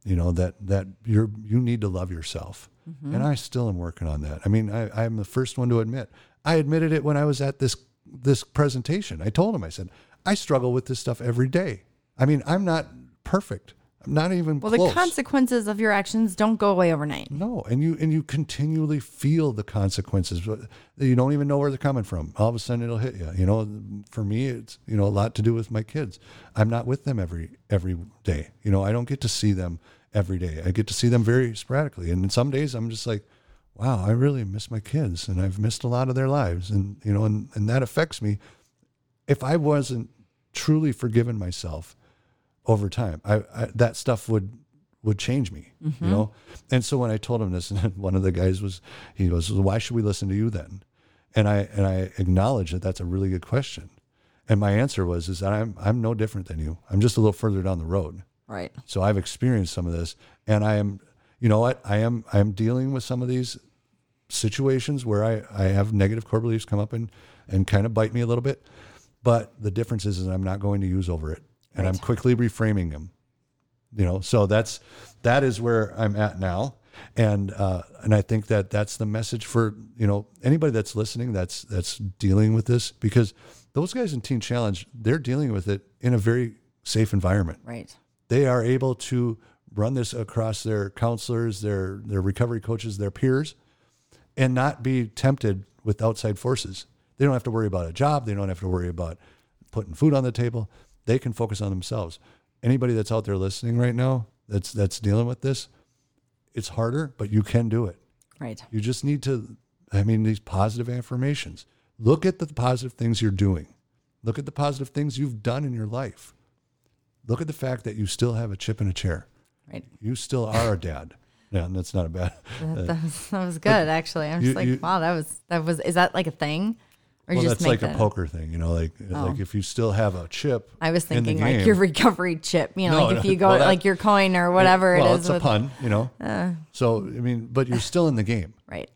You know that that you're you need to love yourself. Mm-hmm. And i still am working on that. I mean I, i'm the first one to admit. I admitted it when i was at this this presentation. I told him i said i struggle with this stuff every day. I mean i'm not perfect i'm not even well close. the consequences of your actions don't go away overnight. No and you and you continually feel the consequences but you don't even know where they're coming from. All of a sudden it'll hit you you know for me it's you know a lot to do with my kids. I'm not with them every every day. You know i don't get to see them every day. I get to see them very sporadically. And some days i'm just like wow, I really miss my kids and I've missed a lot of their lives. And, you know, and, and that affects me. If I wasn't truly forgiven myself over time, I, I that stuff would, would change me, you mm-hmm. know? And so when I told him this, and [LAUGHS] one of the guys was, he goes, why should we listen to you then? And I, and I acknowledge that that's a really good question. And my answer was, is that I'm, I'm no different than you. I'm just a little further down the road. Right. So I've experienced some of this, and I am, you know what, I am, I am dealing with some of these situations where I, I have negative core beliefs come up and, and kind of bite me a little bit. But the difference is, is I'm not going to use over it, and I'm quickly reframing them. You know, so that's that is where I'm at now, and uh, and I think that that's the message for you know anybody that's listening that's that's dealing with this because those guys in Teen Challenge they're dealing with it in a very safe environment Right. they are able to run this across their counselors, their their recovery coaches, their peers, and not be tempted with outside forces. They don't have to worry about a job. They don't have to worry about putting food on the table. They can focus on themselves. Anybody that's out there listening right now that's that's dealing with this, it's harder, but you can do it. Right. You just need to, I mean, these positive affirmations. Look at the positive things you're doing. Look at the positive things you've done in your life. Look at the fact that you still have a chip in a chair. Right. You still are a dad. Yeah, and that's not a bad. That, [LAUGHS] uh, that was, that was good, actually. I'm you- just like, you- wow, that was that was. Is that like a thing, or Well, just that's like a poker thing, you know. Like, oh. like if you still have a chip. I was thinking like game- your recovery chip, you know, No, like if you go well, that- like your coin or whatever well, it is. it's a pun, you know. Uh. so I mean, but you're still in the game. [LAUGHS] Right.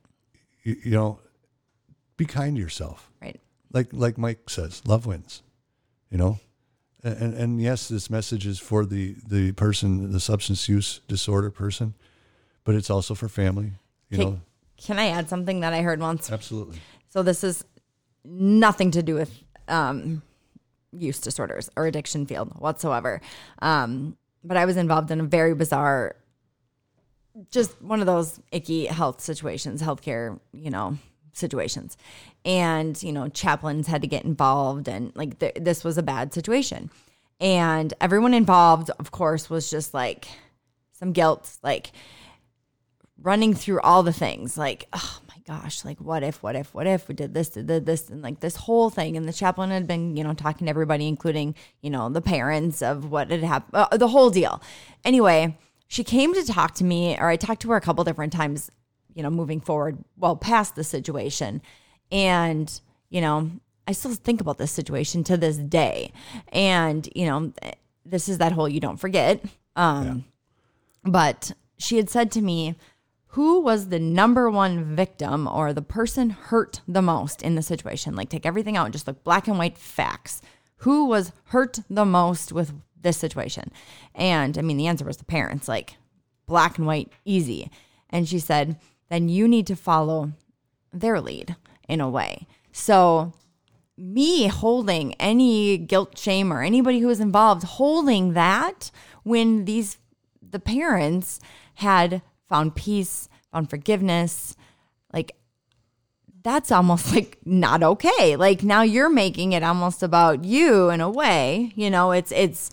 You, you know, be kind to yourself. Right. like like Mike says, love wins. You know, and and, and yes, this message is for the the person, the substance use disorder person, but it's also for family. You Okay. know, Can I add something that I heard once? absolutely. So this is nothing to do with um, use disorders or addiction field whatsoever. Um, but I was involved in a very bizarre, just one of those icky health situations, healthcare, you know, situations. And, you know, chaplains had to get involved and like th- this was a bad situation. And everyone involved, of course, was just like some guilt, like running through all the things like oh gosh like what if what if what if we did this did this and like this whole thing. And the chaplain had been you know talking to everybody including you know the parents of what had happened uh, the whole deal. Anyway she came to talk to me or i talked to her a couple different times you know moving forward well past the situation. And you know i still think about this situation to this day. And you know this is that whole you don't forget. Um but she had said to me, Who was the number one victim or the person hurt the most in the situation? Like, take everything out and just look black and white facts. Who was hurt the most with this situation? And I mean, the answer was the parents, like black and white, easy. And she said, Then you need to follow their lead in a way. So, me holding any guilt, shame, or anybody who was involved holding that when these the parents had found peace, found forgiveness, like that's almost like not okay. Like now you're making it almost about you in a way. You know, it's it's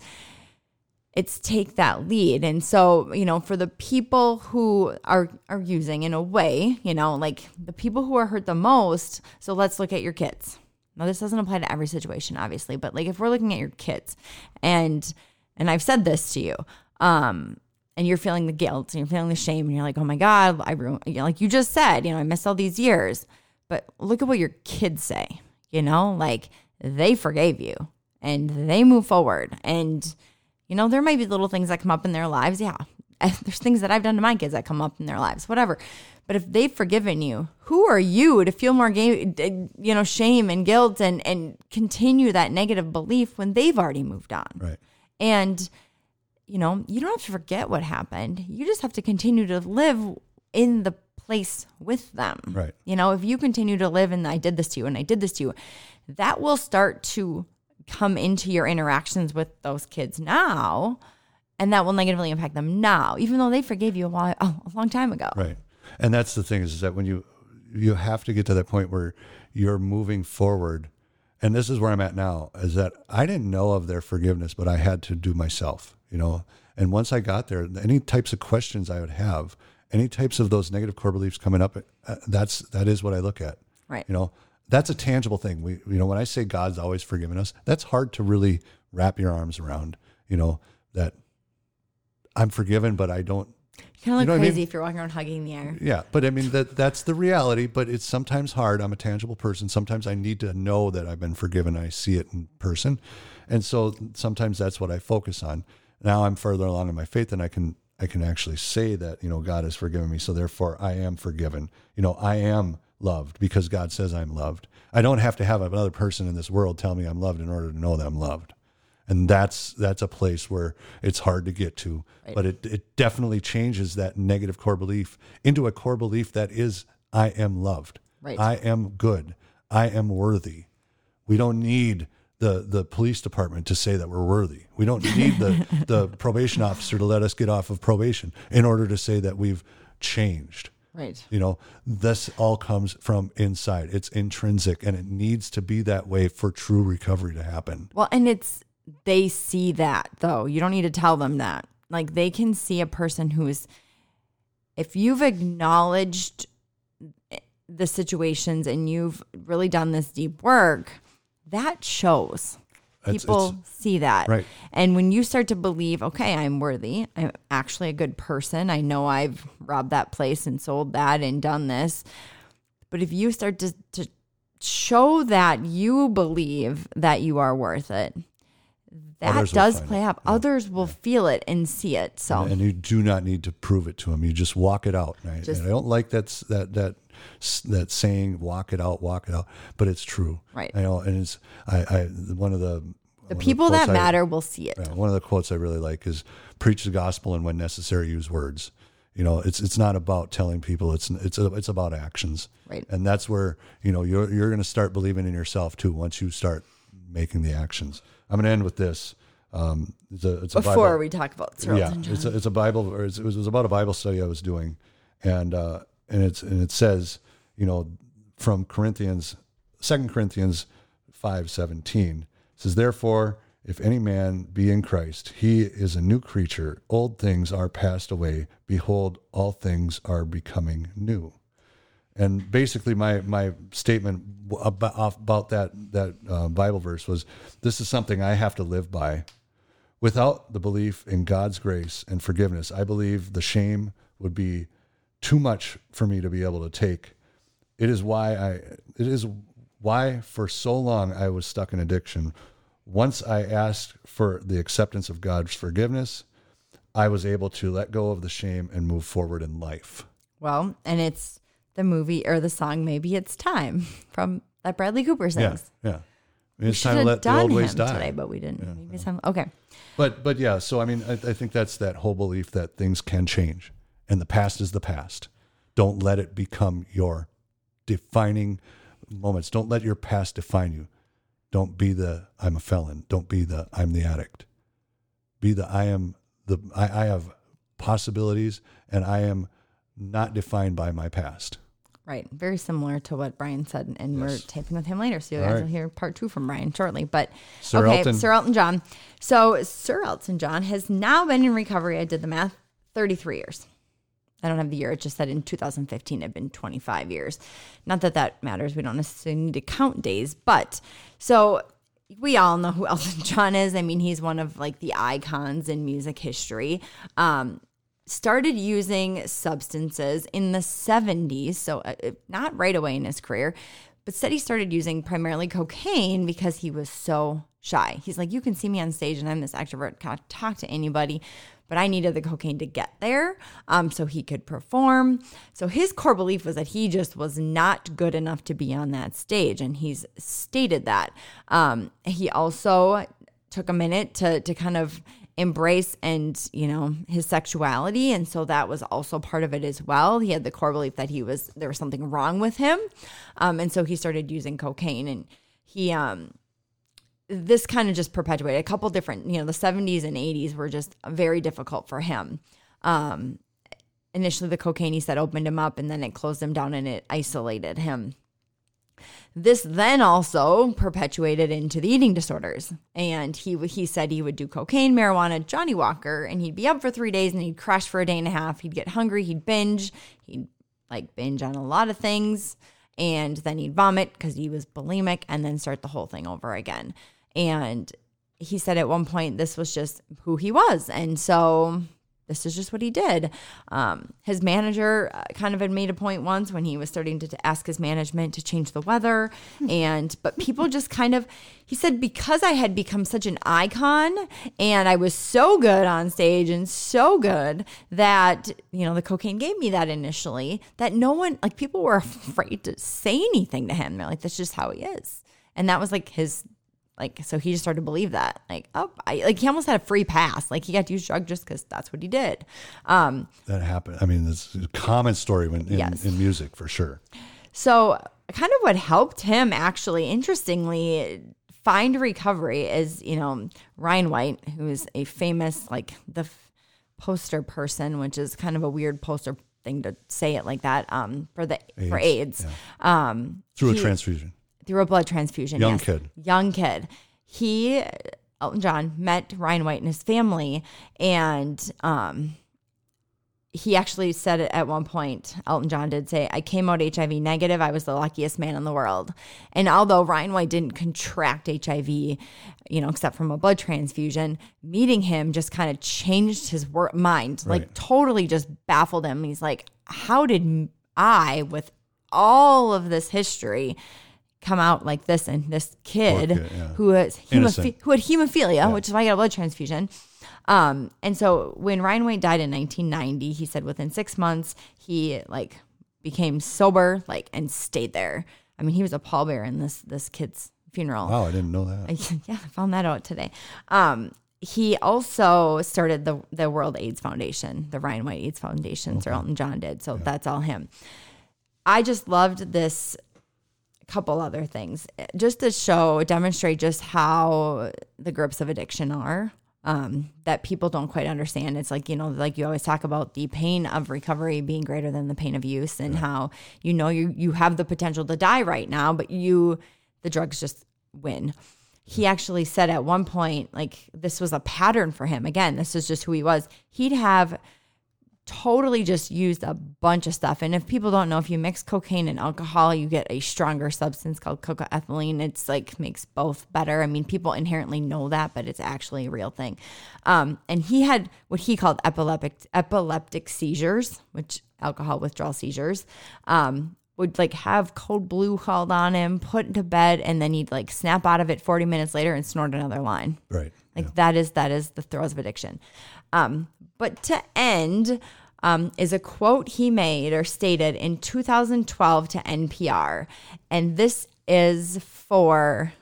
it's take that lead. And so, you know, for the people who are are using in a way, you know, like the people who are hurt the most, so let's look at your kids. Now this doesn't apply to every situation obviously, but like if we're looking at your kids and and I've said this to you, um and you're feeling the guilt and you're feeling the shame and you're like, "Oh my god, I ruined like you just said, you know, I missed all these years." But look at what your kids say, you know, like they forgave you and they move forward and you know, there might be little things that come up in their lives. Yeah. [LAUGHS] There's things that I've done to my kids that come up in their lives, whatever. But if they've forgiven you, who are you to feel more, ga- you know, shame and guilt and, and continue that negative belief when they've already moved on? Right. And, you know, you don't have to forget what happened. You just have to continue to live in the place with them. Right. You know, if you continue to live in, I did this to you and I did this to you, that will start to come into your interactions with those kids now. And that will negatively impact them now, even though they forgave you a, while, oh, a long time ago. Right. And that's the thing is, is that when you you have to get to that point where you're moving forward, and this is where I'm at now, is that I didn't know of their forgiveness, but I had to do myself, you know. And once I got there, any types of questions I would have, any types of those negative core beliefs coming up, uh, that's that is what I look at. Right. You know, that's a tangible thing. We, you know, when I say God's always forgiven us, that's hard to really wrap your arms around. You know that I'm forgiven, but I don't. You Kind of look know what I mean? crazy if you're walking around hugging the air. Yeah, but I mean that that's the reality. But it's sometimes hard. I'm a tangible person. Sometimes I need to know that I've been forgiven. I see it in person, and so sometimes that's what I focus on. Now I'm further along in my faith, and I can I can actually say that you know God has forgiven me. So therefore, I am forgiven. You know, I am loved because God says I'm loved. I don't have to have another person in this world tell me I'm loved in order to know that I'm loved and that's that's a place where it's hard to get to but it, it definitely changes that negative core belief into a core belief that is i am loved Right. i am good i am worthy we don't need the the police department to say that we're worthy we don't need the [LAUGHS] the probation officer to let us get off of probation in order to say that we've changed Right. you know, this all comes from inside. It's intrinsic and it needs to be that way for true recovery to happen. Well, and it's they see that though. You don't need to tell them that. Like they can see a person who's if you've acknowledged the situations and you've really done this deep work, that shows. It's- People it's- see that. Right. And when you start to believe, okay, I'm worthy, I'm actually a good person, I know I've robbed that place and sold that and done this. But if you start to, to show that you believe that you are worth it, that Others does play up. Others will feel it and see it. So, And you do not need to prove it to them. You just walk it out. And I, Just- and I don't like that s- that that that saying "walk it out, walk it out," but it's true. Right. I know, and it's I, I one of the the people that matter will see it. Yeah, one of the quotes I really like is "Preach the gospel, and when necessary, use words." You know, it's it's not about telling people; it's it's it's about actions. Right. And that's where you know you're you're going to start believing in yourself too once you start making the actions. I'm going to end with this. Um, it's a, it's a Before Bible, we talk about yeah, it's a, it's a Bible. Or it's, it was it was about a Bible study I was doing, and uh, and it's and it says you know from Corinthians, Second Corinthians five seventeen says therefore if any man be in Christ, he is a new creature. Old things are passed away. Behold, all things are becoming new. And basically, my my statement about, about that that uh, Bible verse was, this is something I have to live by. Without the belief in God's grace and forgiveness, I believe the shame would be too much for me to be able to take. It is why I it is why for so long I was stuck in addiction. Once I asked for the acceptance of God's forgiveness, I was able to let go of the shame and move forward in life. Well, and it's the movie or the song "Maybe It's Time" [LAUGHS] from that Bradley Cooper Yeah, sings. yeah. We It's time to let the old ways die. today, but we didn't. Maybe it's time. Okay. But but yeah, so I mean, I, I think that's that whole belief that things can change, and the past is the past. Don't let it become your defining moments. Don't let your past define you. Don't be the I'm a felon. Don't be the I'm the addict. Be the I am the I, I have possibilities, and I am not defined by my past. Right. Very similar to what Brian said, and we're taping with him later. So you guys right. will hear part two from Brian shortly. But Sir okay, Elton. Sir Elton John. So Sir Elton John has now been in recovery. I did the math 33 years. I don't have the year. It just said in 2015 it had been 25 years. Not that that matters. We don't necessarily need to count days. But so we all know who [LAUGHS] Elton John is. I mean, he's one of like the icons in music history. Um, started using substances in the 70s, so uh, not right away in his career, but said he started using primarily cocaine because he was so shy. He's like, You can see me on stage and I'm this extrovert, can't talk to anybody, but I needed the cocaine to get there um, so he could perform. So his core belief was that he just was not good enough to be on that stage, and he's stated that. Um, he also took a minute to to kind of embrace and you know his sexuality and so that was also part of it as well he had the core belief that he was there was something wrong with him um, and so he started using cocaine and he um this kind of just perpetuated a couple different you know the 70s and 80s were just very difficult for him um initially the cocaine he said opened him up and then it closed him down and it isolated him this then also perpetuated into the eating disorders. And he he said he would do cocaine, marijuana, Johnnie Walker, and he'd be up for three days and he'd crash for a day and a half. He'd get hungry, he'd binge, he'd like binge on a lot of things, and then he'd vomit because he was bulimic, and then start the whole thing over again. And he said at one point this was just who he was, and so this is just what he did. Um, his manager uh, kind of had made a point once when he was starting to, to ask his management to change the weather, [LAUGHS] and but people just kind of. He said because I had become such an icon and I was so good on stage and so good that you know the cocaine gave me that initially that no one like people were [LAUGHS] afraid to say anything to him. They're like that's just how he is, and that was like his like, so he just started to believe that. Like, oh, I, like he almost had a free pass. Like he got to use drugs just because that's what he did. Um, that happened. I mean, it's a common story when, in, yes. in music for sure. So, kind of what helped him actually, interestingly, find recovery is, you know, Ryan White, who is a famous, like, the f- poster person, which is kind of a weird poster thing to say it like that um, for the AIDS, for AIDS. Yeah. Um, through he, a transfusion through a blood transfusion. Young yes. kid. Young kid. He, Elton John, met Ryan White and his family, and um, he actually said it at one point. Elton John did say, I came out HIV negative. I was the luckiest man in the world. And although Ryan White didn't contract HIV, you know, except from a blood transfusion, meeting him just kind of changed his wor- mind, right. like totally just baffled him. He's like, How did I, with all of this history, come out like this and this kid, kid yeah. who has hemoph- who had hemophilia, yeah. which is why I got a blood transfusion. Um, and so when Ryan White died in 1990, he said within six months he like became sober, like and stayed there. I mean, he was a pallbearer in this this kid's funeral. Wow, I didn't know that. [LAUGHS] yeah, I found that out today. Um, he also started the the World AIDS Foundation, the Ryan White AIDS Foundation. Okay. Sir Elton John did, so yeah. that's all him. I just loved this couple other things just to show, demonstrate just how the grips of addiction are. Um, that people don't quite understand. It's like, you know, like you always talk about the pain of recovery being greater than the pain of use and how, you know, you, you have the potential to die right now, but you, the drugs just win. He actually said at one point, like this was a pattern for him. Again, this is just who he was. He'd have totally just used a bunch of stuff. And if people don't know, if you mix cocaine and alcohol, you get a stronger substance called cocaethylene. It's like makes both better. I mean, people inherently know that, but it's actually a real thing. Um, and he had what he called epileptic epileptic seizures, which alcohol withdrawal seizures. Um, would like have code blue called on him, put to bed, and then he'd like snap out of it 40 minutes later and snort another line. Right. Like yeah. that is that is the throes of addiction. Um, but to end, um, is a quote he made or stated in 2012 to NPR. And this is for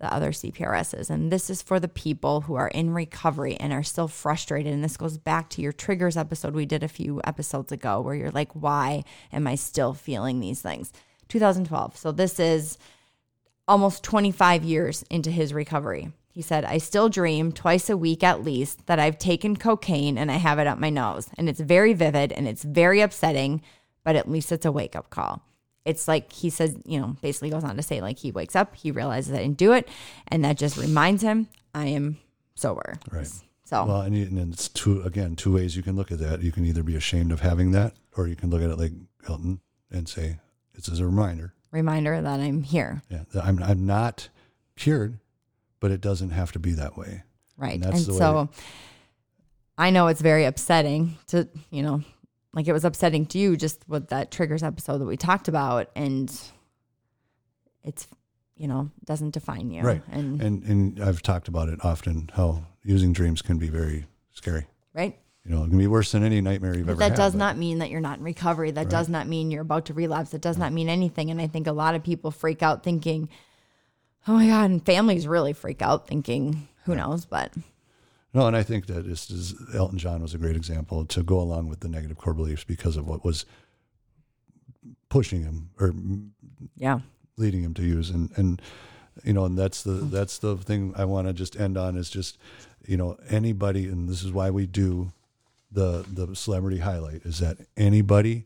the other CPRSs. And this is for the people who are in recovery and are still frustrated. And this goes back to your triggers episode we did a few episodes ago, where you're like, why am I still feeling these things? 2012. So this is almost 25 years into his recovery. He said, I still dream twice a week at least that I've taken cocaine and I have it up my nose. And it's very vivid and it's very upsetting, but at least it's a wake up call. It's like he says, you know, basically goes on to say, like, he wakes up, he realizes I didn't do it. And that just reminds him, I am sober. Right. So, well, and, and it's two, again, two ways you can look at that. You can either be ashamed of having that, or you can look at it like Elton and say, it's as a reminder. Reminder that I'm here. Yeah. I'm, I'm not cured but it doesn't have to be that way. Right. And, and so I know it's very upsetting to, you know, like it was upsetting to you just with that triggers episode that we talked about. And it's, you know, doesn't define you. Right. And, and, and I've talked about it often how using dreams can be very scary. Right. You know, it can be worse than any nightmare you've but ever that had. That does but. not mean that you're not in recovery. That right. does not mean you're about to relapse. It does not mean anything. And I think a lot of people freak out thinking, oh my god. And families really freak out thinking who knows but no and i think that this is elton john was a great example to go along with the negative core beliefs because of what was pushing him or yeah. leading him to use. And and you know and that's the mm. that's the thing i want to just end on is just you know anybody and this is why we do the the celebrity highlight is that anybody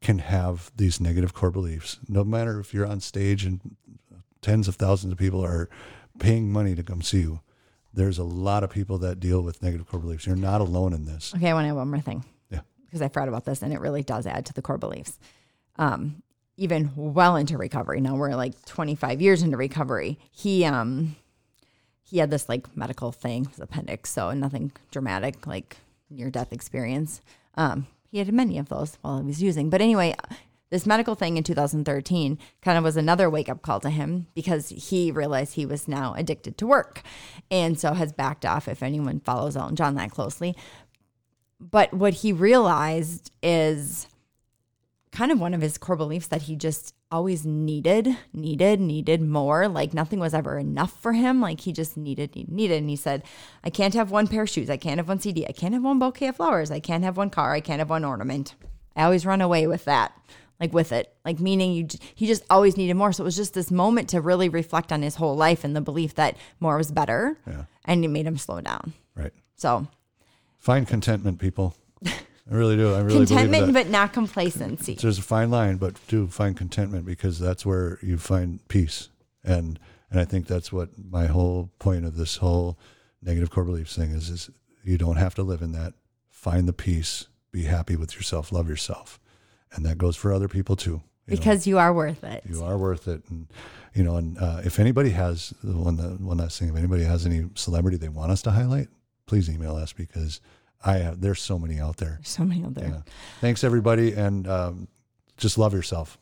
can have these negative core beliefs. No matter if you're on stage and tens of thousands of people are paying money to come see you, there's a lot of people that deal with negative core beliefs. You're not alone in this. Okay, I want to have one more thing. Yeah. Because I forgot about this and it really does add to the core beliefs. Um, even well into recovery. Now we're like 25 years into recovery. He um he had this like medical thing, his appendix, so nothing dramatic, like near death experience. Um, he had many of those while he was using. But anyway, this medical thing in 2013 kind of was another wake up call to him because he realized he was now addicted to work and so has backed off if anyone follows Elton John that closely. But what he realized is kind of one of his core beliefs that he just always needed, needed, needed more. Like nothing was ever enough for him. Like he just needed, needed, needed. And he said, I can't have one pair of shoes. I can't have one CD. I can't have one bouquet of flowers. I can't have one car. I can't have one ornament. I always run away with that. Like with it, like meaning you, he just always needed more. So it was just this moment to really reflect on his whole life and the belief that more was better, Yeah. and it made him slow down. Right. So Find contentment, people. I really do. I really contentment, but not complacency. There's a fine line, but do find contentment because that's where you find peace. And and I think that's what my whole point of this whole negative core beliefs thing is is you don't have to live in that. Find the peace. Be happy with yourself. Love yourself. And that goes for other people too. you know. because you are worth it. you are worth it and you know and uh, if anybody has the one that one last thing if anybody has any celebrity they want us to highlight please email us because i have there's so many out there There's so many out there. yeah thanks everybody and um, just love yourself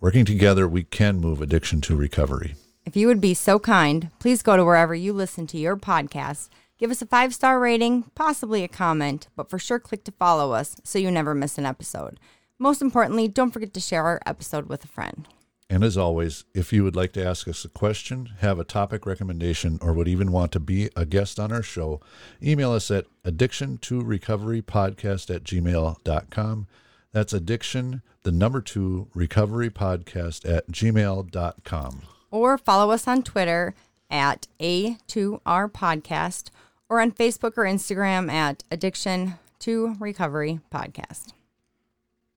Working together, we can move addiction to recovery. If you would be so kind, please go to wherever you listen to your podcast. Give us a five star rating, possibly a comment, but for sure click to follow us so you never miss an episode. Most importantly, don't forget to share our episode with a friend. And as always, if you would like to ask us a question, have a topic recommendation, or would even want to be a guest on our show, email us at addiction to recovery podcast at gmail.com. That's addiction, the number two recovery podcast at gmail.com. Or follow us on Twitter at A2R Podcast or on Facebook or Instagram at Addiction to Recovery Podcast.